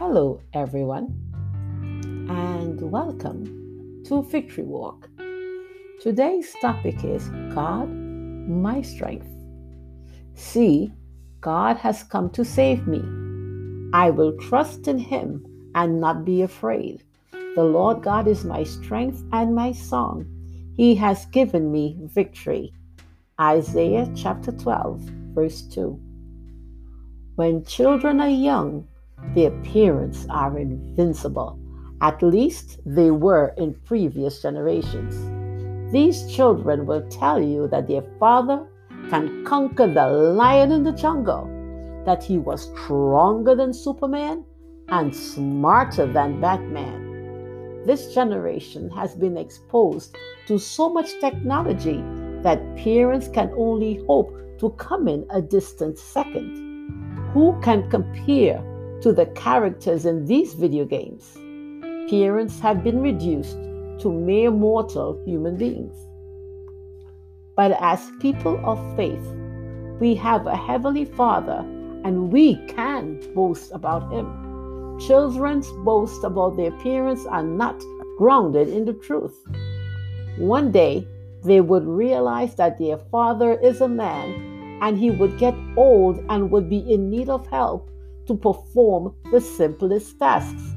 Hello, everyone, and welcome to Victory Walk. Today's topic is God, my strength. See, God has come to save me. I will trust in Him and not be afraid. The Lord God is my strength and my song. He has given me victory. Isaiah chapter 12, verse 2. When children are young, their parents are invincible. At least they were in previous generations. These children will tell you that their father can conquer the lion in the jungle, that he was stronger than Superman and smarter than Batman. This generation has been exposed to so much technology that parents can only hope to come in a distant second. Who can compare to the characters in these video games. Parents have been reduced to mere mortal human beings. But as people of faith, we have a Heavenly Father and we can boast about Him. Children's boast about their parents are not grounded in the truth. One day, they would realize that their father is a man and he would get old and would be in need of help to perform the simplest tasks.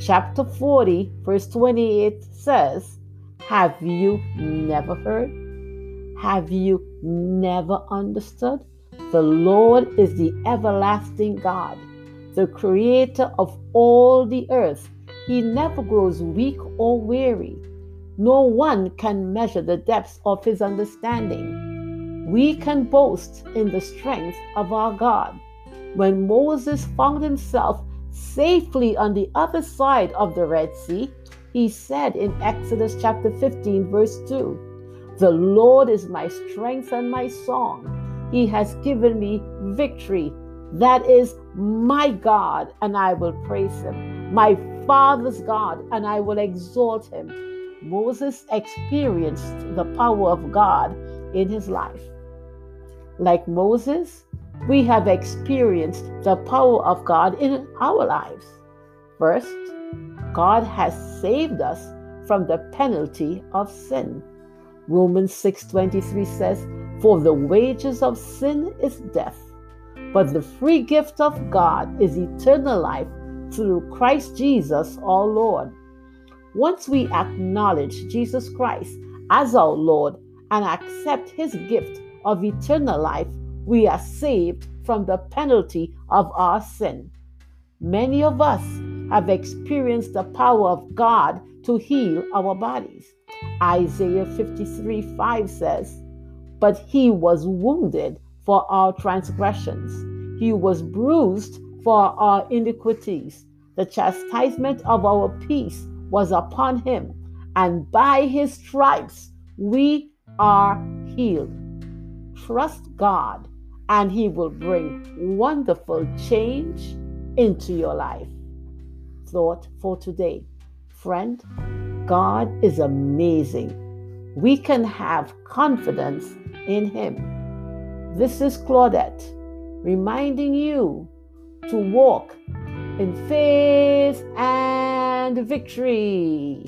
Chapter 40, verse 28 says, Have you never heard? Have you never understood? The Lord is the everlasting God, the creator of all the earth. He never grows weak or weary. No one can measure the depths of his understanding. We can boast in the strength of our God. When Moses found himself safely on the other side of the Red Sea, he said in Exodus chapter 15, verse 2 The Lord is my strength and my song. He has given me victory. That is my God, and I will praise him. My Father's God, and I will exalt him. Moses experienced the power of God in his life. Like Moses, we have experienced the power of God in our lives. First, God has saved us from the penalty of sin. Romans 6:23 says, "For the wages of sin is death, but the free gift of God is eternal life through Christ Jesus our Lord." Once we acknowledge Jesus Christ as our Lord and accept his gift of eternal life, we are saved from the penalty of our sin. Many of us have experienced the power of God to heal our bodies. Isaiah 53 5 says, But he was wounded for our transgressions, he was bruised for our iniquities. The chastisement of our peace was upon him, and by his stripes we are healed. Trust God and He will bring wonderful change into your life. Thought for today. Friend, God is amazing. We can have confidence in Him. This is Claudette reminding you to walk in faith and victory.